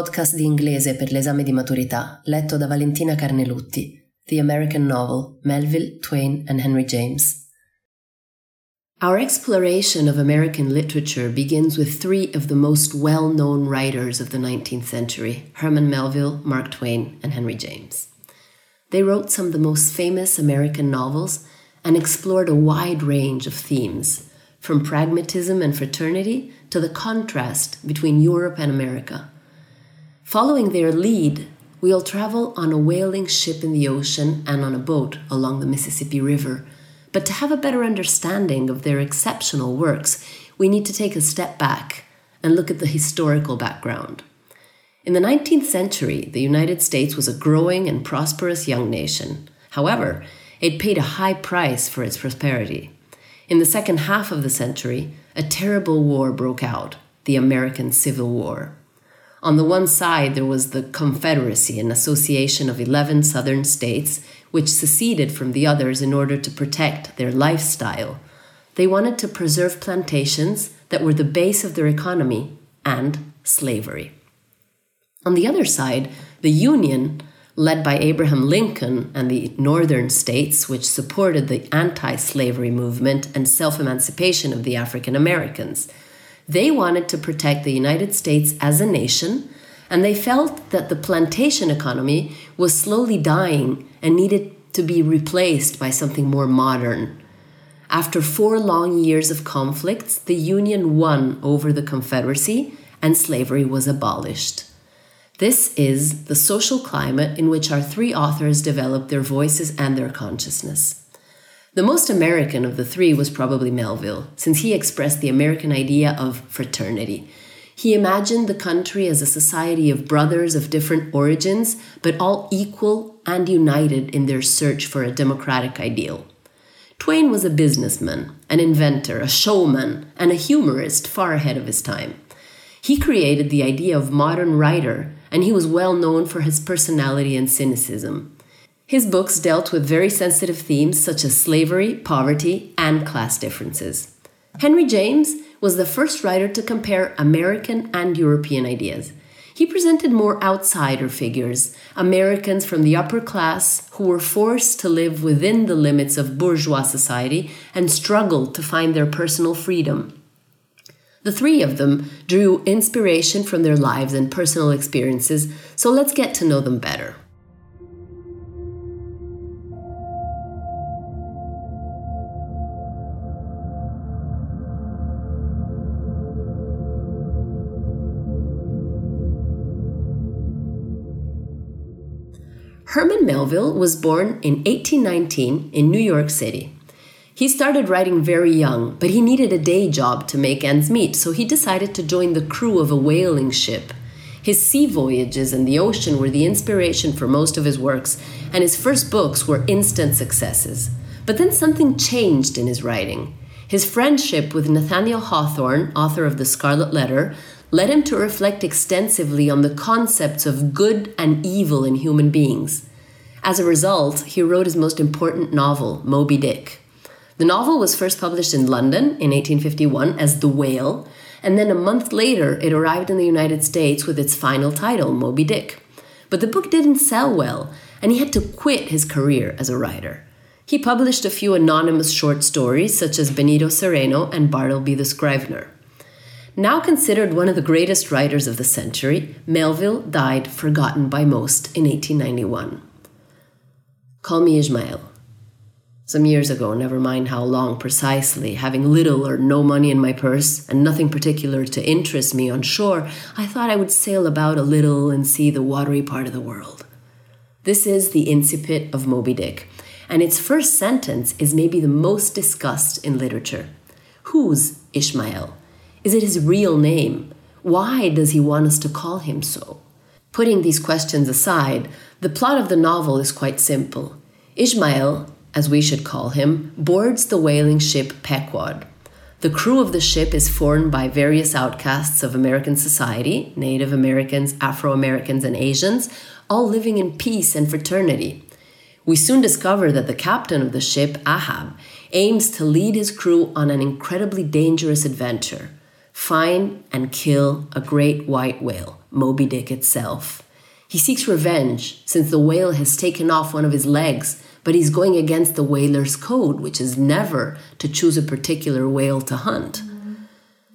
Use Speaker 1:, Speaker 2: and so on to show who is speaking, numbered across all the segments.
Speaker 1: Podcast di inglese per l'esame di maturità, letto da Valentina Carnelutti. The American Novel, Melville, Twain, and Henry James. Our exploration of American literature begins with three of the most well known writers of the 19th century Herman Melville, Mark Twain, and Henry James. They wrote some of the most famous American novels and explored a wide range of themes, from pragmatism and fraternity to the contrast between Europe and America. Following their lead, we'll travel on a whaling ship in the ocean and on a boat along the Mississippi River. But to have a better understanding of their exceptional works, we need to take a step back and look at the historical background. In the 19th century, the United States was a growing and prosperous young nation. However, it paid a high price for its prosperity. In the second half of the century, a terrible war broke out the American Civil War. On the one side, there was the Confederacy, an association of 11 southern states, which seceded from the others in order to protect their lifestyle. They wanted to preserve plantations that were the base of their economy and slavery. On the other side, the Union, led by Abraham Lincoln and the northern states, which supported the anti slavery movement and self emancipation of the African Americans, they wanted to protect the United States as a nation, and they felt that the plantation economy was slowly dying and needed to be replaced by something more modern. After four long years of conflicts, the Union won over the Confederacy and slavery was abolished. This is the social climate in which our three authors developed their voices and their consciousness. The most American of the three was probably Melville, since he expressed the American idea of fraternity. He imagined the country as a society of brothers of different origins, but all equal and united in their search for a democratic ideal. Twain was a businessman, an inventor, a showman, and a humorist far ahead of his time. He created the idea of modern writer, and he was well known for his personality and cynicism. His books dealt with very sensitive themes such as slavery, poverty, and class differences. Henry James was the first writer to compare American and European ideas. He presented more outsider figures, Americans from the upper class who were forced to live within the limits of bourgeois society and struggled to find their personal freedom. The three of them drew inspiration from their lives and personal experiences, so let's get to know them better. Herman Melville was born in 1819 in New York City. He started writing very young, but he needed a day job to make ends meet, so he decided to join the crew of a whaling ship. His sea voyages and the ocean were the inspiration for most of his works, and his first books were instant successes. But then something changed in his writing. His friendship with Nathaniel Hawthorne, author of The Scarlet Letter, led him to reflect extensively on the concepts of good and evil in human beings. As a result, he wrote his most important novel, Moby Dick. The novel was first published in London in 1851 as The Whale, and then a month later it arrived in the United States with its final title, Moby Dick. But the book didn't sell well, and he had to quit his career as a writer. He published a few anonymous short stories, such as Benito Cereno and Bartleby the Scrivener. Now considered one of the greatest writers of the century, Melville died forgotten by most in 1891. Call me Ishmael. Some years ago, never mind how long precisely, having little or no money in my purse and nothing particular to interest me on shore, I thought I would sail about a little and see the watery part of the world. This is the incipit of Moby Dick, and its first sentence is maybe the most discussed in literature. Who's Ishmael? Is it his real name? Why does he want us to call him so? Putting these questions aside, the plot of the novel is quite simple. Ishmael, as we should call him, boards the whaling ship Pequod. The crew of the ship is formed by various outcasts of American society Native Americans, Afro Americans, and Asians, all living in peace and fraternity. We soon discover that the captain of the ship, Ahab, aims to lead his crew on an incredibly dangerous adventure find and kill a great white whale, Moby Dick itself. He seeks revenge since the whale has taken off one of his legs, but he's going against the whaler's code, which is never to choose a particular whale to hunt.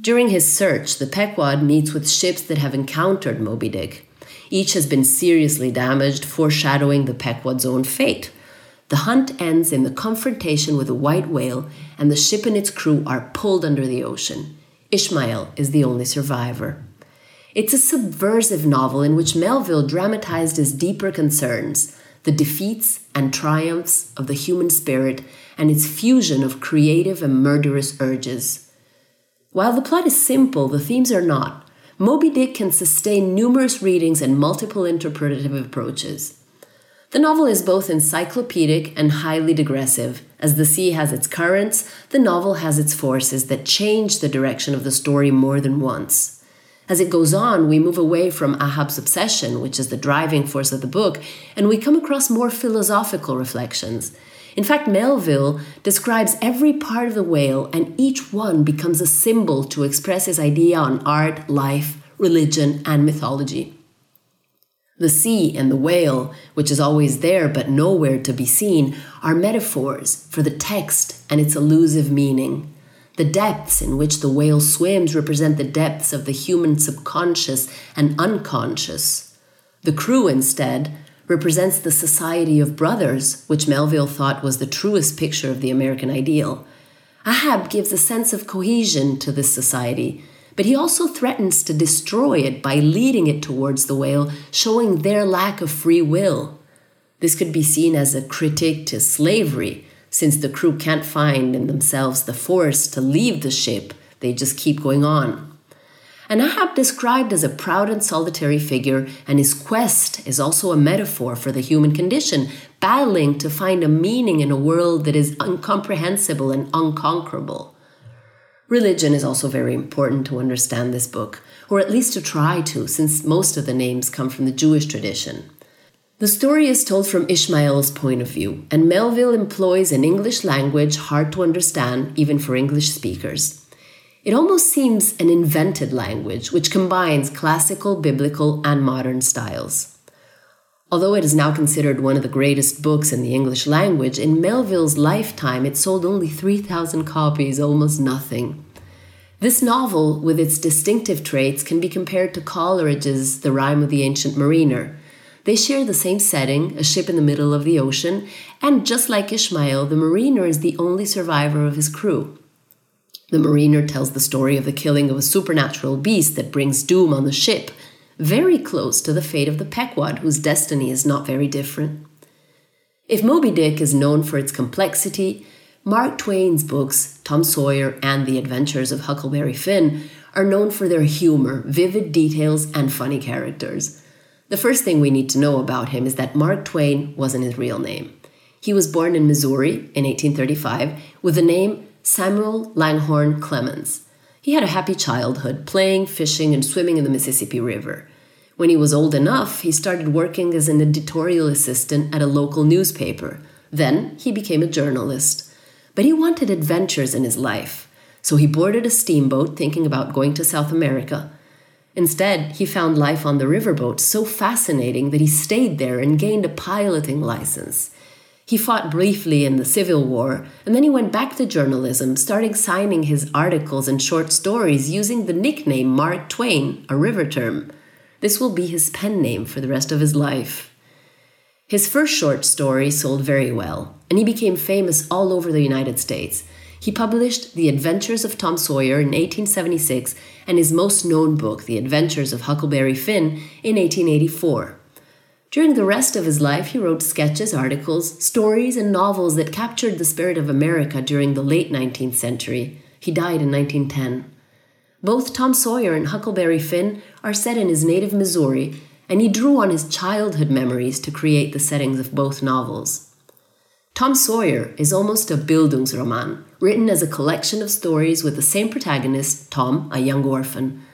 Speaker 1: During his search, the Pequod meets with ships that have encountered Moby Dick. Each has been seriously damaged, foreshadowing the Pequod's own fate. The hunt ends in the confrontation with a white whale, and the ship and its crew are pulled under the ocean. Ishmael is the only survivor. It's a subversive novel in which Melville dramatized his deeper concerns the defeats and triumphs of the human spirit and its fusion of creative and murderous urges. While the plot is simple, the themes are not. Moby Dick can sustain numerous readings and multiple interpretative approaches. The novel is both encyclopedic and highly digressive. As the sea has its currents, the novel has its forces that change the direction of the story more than once. As it goes on, we move away from Ahab's obsession, which is the driving force of the book, and we come across more philosophical reflections. In fact, Melville describes every part of the whale, and each one becomes a symbol to express his idea on art, life, religion, and mythology. The sea and the whale, which is always there but nowhere to be seen, are metaphors for the text and its elusive meaning. The depths in which the whale swims represent the depths of the human subconscious and unconscious. The crew, instead, represents the society of brothers, which Melville thought was the truest picture of the American ideal. Ahab gives a sense of cohesion to this society, but he also threatens to destroy it by leading it towards the whale, showing their lack of free will. This could be seen as a critique to slavery, since the crew can't find in themselves the force to leave the ship, they just keep going on. And Ahab described as a proud and solitary figure, and his quest is also a metaphor for the human condition, battling to find a meaning in a world that is incomprehensible and unconquerable. Religion is also very important to understand this book, or at least to try to, since most of the names come from the Jewish tradition. The story is told from Ishmael's point of view, and Melville employs an English language hard to understand even for English speakers. It almost seems an invented language which combines classical, biblical, and modern styles. Although it is now considered one of the greatest books in the English language, in Melville's lifetime it sold only 3,000 copies, almost nothing. This novel, with its distinctive traits, can be compared to Coleridge's The Rime of the Ancient Mariner. They share the same setting, a ship in the middle of the ocean, and just like Ishmael, the mariner is the only survivor of his crew. The mariner tells the story of the killing of a supernatural beast that brings doom on the ship very close to the fate of the Pequod, whose destiny is not very different. If Moby Dick is known for its complexity, Mark Twain's books, Tom Sawyer and The Adventures of Huckleberry Finn, are known for their humor, vivid details, and funny characters. The first thing we need to know about him is that Mark Twain wasn't his real name. He was born in Missouri in 1835 with the name Samuel Langhorne Clemens. He had a happy childhood, playing, fishing, and swimming in the Mississippi River. When he was old enough, he started working as an editorial assistant at a local newspaper. Then he became a journalist. But he wanted adventures in his life, so he boarded a steamboat thinking about going to South America. Instead, he found life on the riverboat so fascinating that he stayed there and gained a piloting license. He fought briefly in the Civil War, and then he went back to journalism, starting signing his articles and short stories using the nickname Mark Twain, a river term. This will be his pen name for the rest of his life. His first short story sold very well, and he became famous all over the United States. He published The Adventures of Tom Sawyer in 1876 and his most known book, The Adventures of Huckleberry Finn, in 1884. During the rest of his life, he wrote sketches, articles, stories, and novels that captured the spirit of America during the late 19th century. He died in 1910. Both Tom Sawyer and Huckleberry Finn are set in his native Missouri, and he drew on his childhood memories to create the settings of both novels. Tom Sawyer is almost a Bildungsroman, written as a collection of stories with the same protagonist, Tom, a young orphan.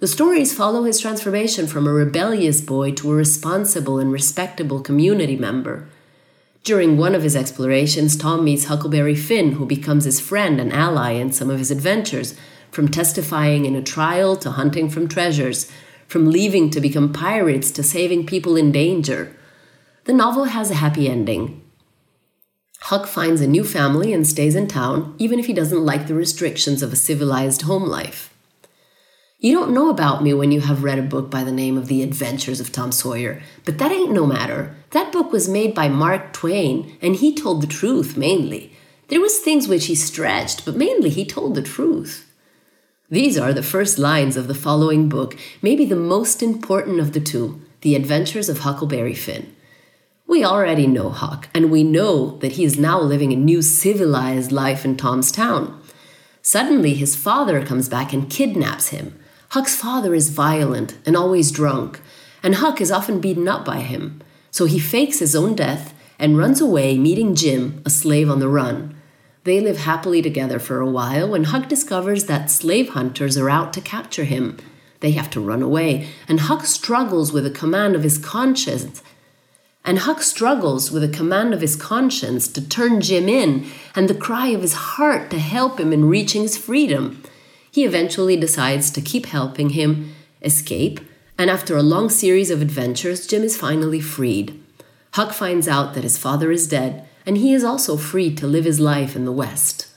Speaker 1: The stories follow his transformation from a rebellious boy to a responsible and respectable community member. During one of his explorations, Tom meets Huckleberry Finn, who becomes his friend and ally in some of his adventures, from testifying in a trial to hunting from treasures, from leaving to become pirates to saving people in danger. The novel has a happy ending. Huck finds a new family and stays in town, even if he doesn't like the restrictions of a civilized home life. You don't know about me when you have read a book by the name of The Adventures of Tom Sawyer, but that ain't no matter. That book was made by Mark Twain, and he told the truth mainly. There was things which he stretched, but mainly he told the truth. These are the first lines of the following book, maybe the most important of the two The Adventures of Huckleberry Finn. We already know Huck, and we know that he is now living a new civilized life in Tom's town. Suddenly, his father comes back and kidnaps him. Huck's father is violent and always drunk, and Huck is often beaten up by him. So he fakes his own death and runs away, meeting Jim, a slave on the run. They live happily together for a while when Huck discovers that slave hunters are out to capture him. They have to run away, and Huck struggles with the command of his conscience. And Huck struggles with the command of his conscience to turn Jim in and the cry of his heart to help him in reaching his freedom. He eventually decides to keep helping him escape, and after a long series of adventures, Jim is finally freed. Huck finds out that his father is dead and he is also free to live his life in the West.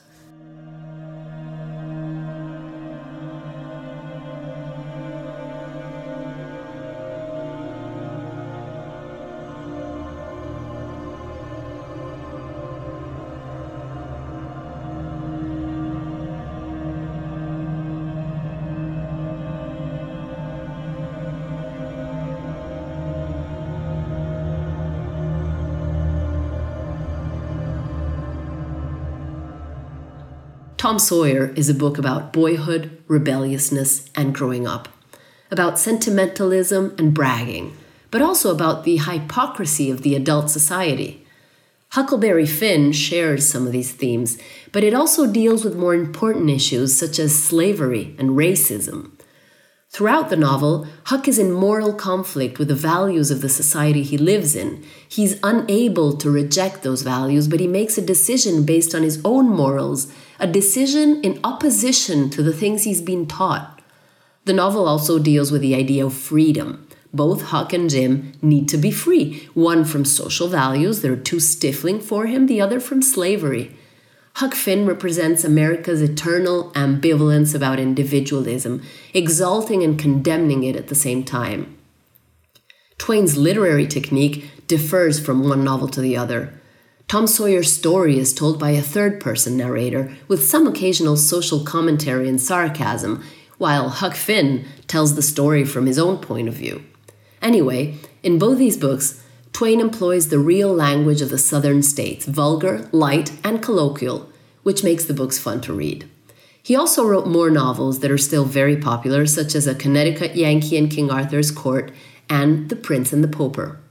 Speaker 1: Tom Sawyer is a book about boyhood, rebelliousness, and growing up, about sentimentalism and bragging, but also about the hypocrisy of the adult society. Huckleberry Finn shares some of these themes, but it also deals with more important issues such as slavery and racism. Throughout the novel, Huck is in moral conflict with the values of the society he lives in. He's unable to reject those values, but he makes a decision based on his own morals, a decision in opposition to the things he's been taught. The novel also deals with the idea of freedom. Both Huck and Jim need to be free, one from social values that are too stifling for him, the other from slavery. Huck Finn represents America's eternal ambivalence about individualism, exalting and condemning it at the same time. Twain's literary technique differs from one novel to the other. Tom Sawyer's story is told by a third person narrator, with some occasional social commentary and sarcasm, while Huck Finn tells the story from his own point of view. Anyway, in both these books, Twain employs the real language of the southern states, vulgar, light, and colloquial, which makes the books fun to read. He also wrote more novels that are still very popular, such as A Connecticut Yankee in King Arthur's Court and The Prince and the Pauper.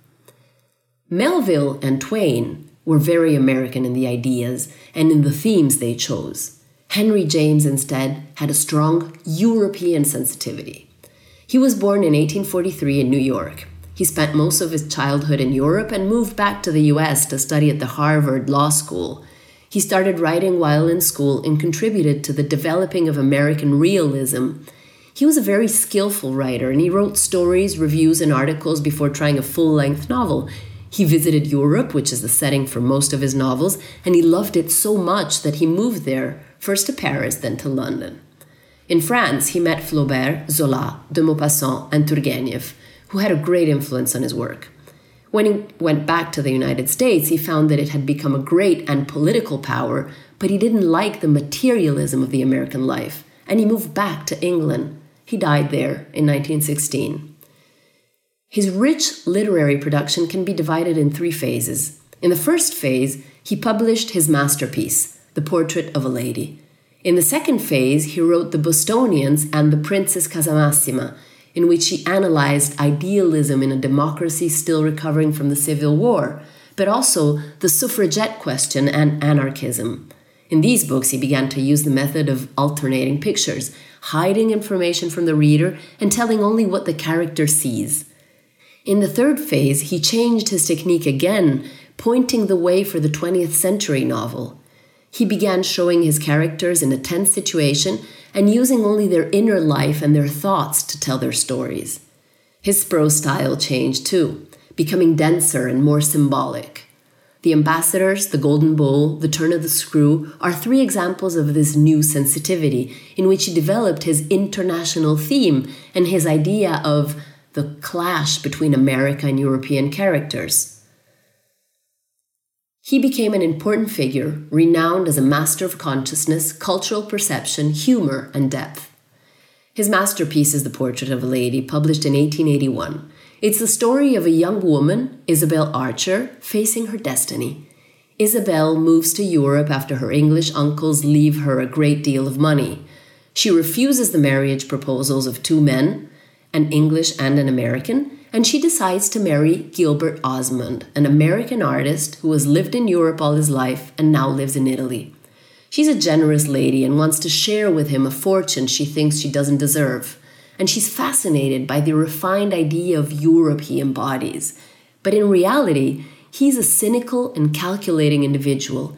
Speaker 1: Melville and Twain were very American in the ideas and in the themes they chose. Henry James, instead, had a strong European sensitivity. He was born in 1843 in New York. He spent most of his childhood in Europe and moved back to the US to study at the Harvard Law School. He started writing while in school and contributed to the developing of American realism. He was a very skillful writer and he wrote stories, reviews, and articles before trying a full length novel. He visited Europe, which is the setting for most of his novels, and he loved it so much that he moved there, first to Paris, then to London. In France, he met Flaubert, Zola, de Maupassant, and Turgenev who had a great influence on his work. When he went back to the United States, he found that it had become a great and political power, but he didn't like the materialism of the American life, and he moved back to England. He died there in 1916. His rich literary production can be divided in three phases. In the first phase, he published his masterpiece, The Portrait of a Lady. In the second phase, he wrote The Bostonians and The Princess Casamassima, in which he analyzed idealism in a democracy still recovering from the Civil War, but also the suffragette question and anarchism. In these books, he began to use the method of alternating pictures, hiding information from the reader and telling only what the character sees. In the third phase, he changed his technique again, pointing the way for the 20th century novel. He began showing his characters in a tense situation and using only their inner life and their thoughts to tell their stories. His prose style changed too, becoming denser and more symbolic. The Ambassadors, The Golden Bowl, The Turn of the Screw are three examples of this new sensitivity in which he developed his international theme and his idea of the clash between America and European characters. He became an important figure, renowned as a master of consciousness, cultural perception, humor, and depth. His masterpiece is The Portrait of a Lady, published in 1881. It's the story of a young woman, Isabel Archer, facing her destiny. Isabel moves to Europe after her English uncles leave her a great deal of money. She refuses the marriage proposals of two men, an English and an American, and she decides to marry Gilbert Osmond, an American artist who has lived in Europe all his life and now lives in Italy. She's a generous lady and wants to share with him a fortune she thinks she doesn't deserve. And she's fascinated by the refined idea of Europe he embodies. But in reality, he's a cynical and calculating individual.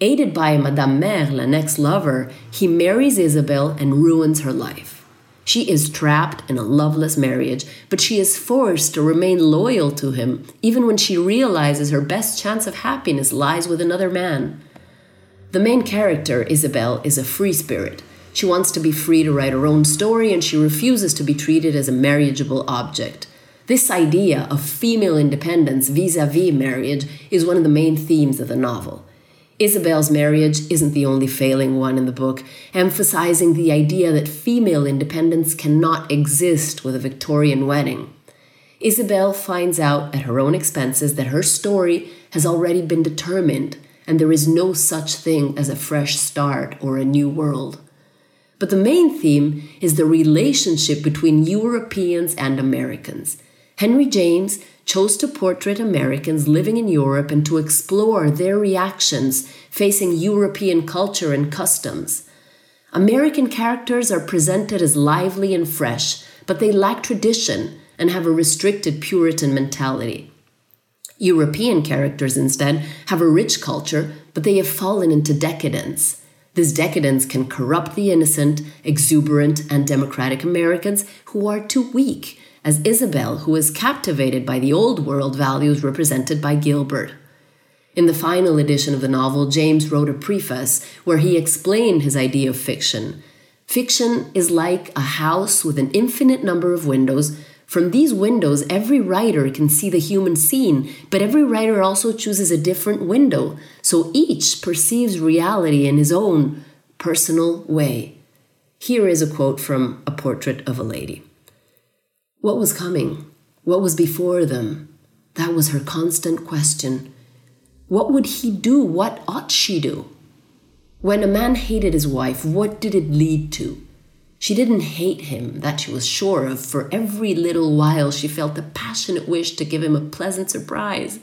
Speaker 1: Aided by Madame Merle, an ex lover, he marries Isabel and ruins her life. She is trapped in a loveless marriage, but she is forced to remain loyal to him, even when she realizes her best chance of happiness lies with another man. The main character, Isabel, is a free spirit. She wants to be free to write her own story and she refuses to be treated as a marriageable object. This idea of female independence vis a vis marriage is one of the main themes of the novel. Isabel's marriage isn't the only failing one in the book, emphasizing the idea that female independence cannot exist with a Victorian wedding. Isabel finds out at her own expenses that her story has already been determined and there is no such thing as a fresh start or a new world. But the main theme is the relationship between Europeans and Americans. Henry James chose to portrait Americans living in Europe and to explore their reactions facing European culture and customs. American characters are presented as lively and fresh, but they lack tradition and have a restricted Puritan mentality. European characters instead have a rich culture, but they have fallen into decadence. This decadence can corrupt the innocent, exuberant, and democratic Americans who are too weak as Isabel, who is captivated by the old world values represented by Gilbert. In the final edition of the novel, James wrote a preface where he explained his idea of fiction. Fiction is like a house with an infinite number of windows. From these windows, every writer can see the human scene, but every writer also chooses a different window, so each perceives reality in his own personal way. Here is a quote from A Portrait of a Lady. What was coming? What was before them? That was her constant question. What would he do? What ought she do? When a man hated his wife, what did it lead to? She didn't hate him, that she was sure of. For every little while, she felt a passionate wish to give him a pleasant surprise.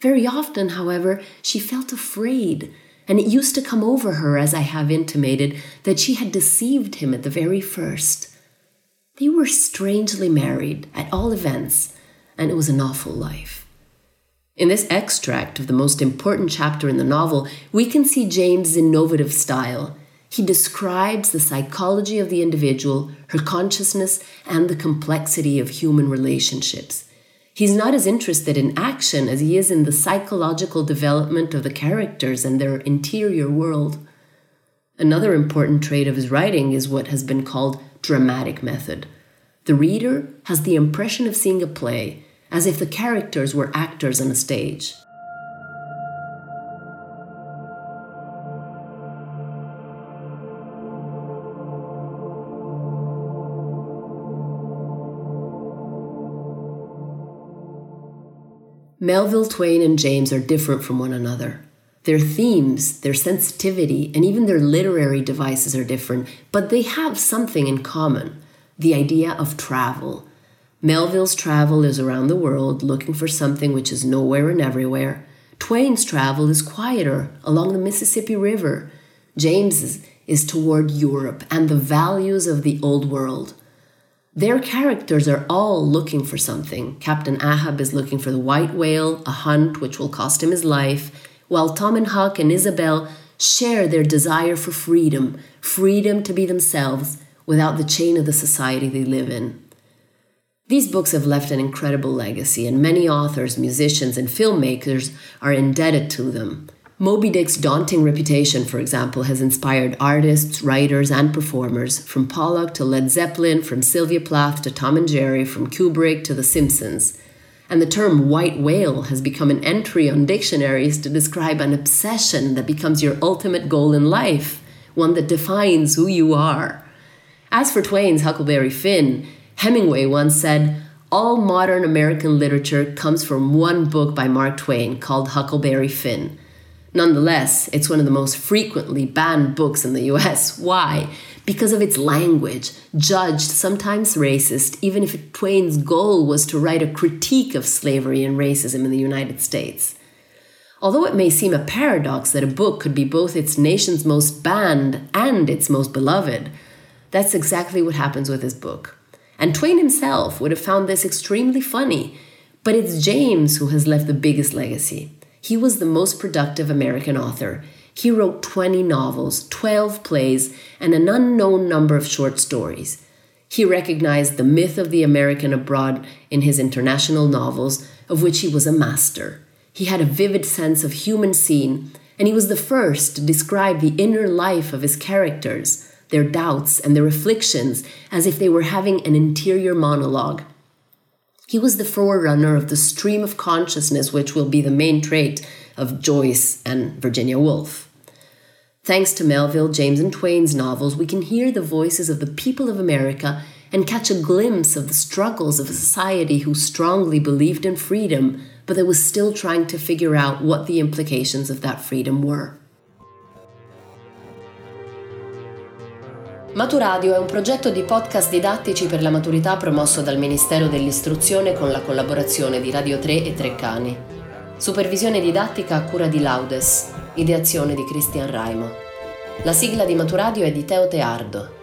Speaker 1: Very often, however, she felt afraid, and it used to come over her, as I have intimated, that she had deceived him at the very first. They were strangely married, at all events, and it was an awful life. In this extract of the most important chapter in the novel, we can see James' innovative style. He describes the psychology of the individual, her consciousness, and the complexity of human relationships. He's not as interested in action as he is in the psychological development of the characters and their interior world. Another important trait of his writing is what has been called dramatic method. The reader has the impression of seeing a play, as if the characters were actors on a stage. Melville, Twain, and James are different from one another. Their themes, their sensitivity, and even their literary devices are different, but they have something in common the idea of travel. Melville's travel is around the world looking for something which is nowhere and everywhere. Twain's travel is quieter along the Mississippi River. James's is toward Europe and the values of the old world. Their characters are all looking for something. Captain Ahab is looking for the white whale, a hunt which will cost him his life while Tom and Huck and Isabel share their desire for freedom, freedom to be themselves without the chain of the society they live in. These books have left an incredible legacy, and many authors, musicians, and filmmakers are indebted to them. Moby Dick's daunting reputation, for example, has inspired artists, writers, and performers, from Pollock to Led Zeppelin, from Sylvia Plath to Tom and Jerry, from Kubrick to The Simpsons and the term white whale has become an entry on dictionaries to describe an obsession that becomes your ultimate goal in life, one that defines who you are. As for Twain's Huckleberry Finn, Hemingway once said, All modern American literature comes from one book by Mark Twain called Huckleberry Finn. Nonetheless, it's one of the most frequently banned books in the US. Why? Because of its language, judged sometimes racist, even if Twain's goal was to write a critique of slavery and racism in the United States. Although it may seem a paradox that a book could be both its nation's most banned and its most beloved, that's exactly what happens with his book. And Twain himself would have found this extremely funny, but it's James who has left the biggest legacy. He was the most productive American author. He wrote 20 novels, 12 plays, and an unknown number of short stories. He recognized the myth of the American abroad in his international novels, of which he was a master. He had a vivid sense of human scene, and he was the first to describe the inner life of his characters, their doubts and their afflictions, as if they were having an interior monologue. He was the forerunner of the stream of consciousness, which will be the main trait of Joyce and Virginia Woolf. Thanks to Melville, James, and Twain's novels, we can hear the voices of the people of America and catch a glimpse of the struggles of a society who strongly believed in freedom, but that was still trying to figure out what the implications of that freedom were. Maturadio è un progetto di podcast didattici per la maturità promosso dal Ministero dell'Istruzione con la collaborazione di Radio 3 e Treccani. Supervisione didattica a cura di Laudes ideazione di Christian Raimo. La sigla di Maturadio è di Teo Teardo,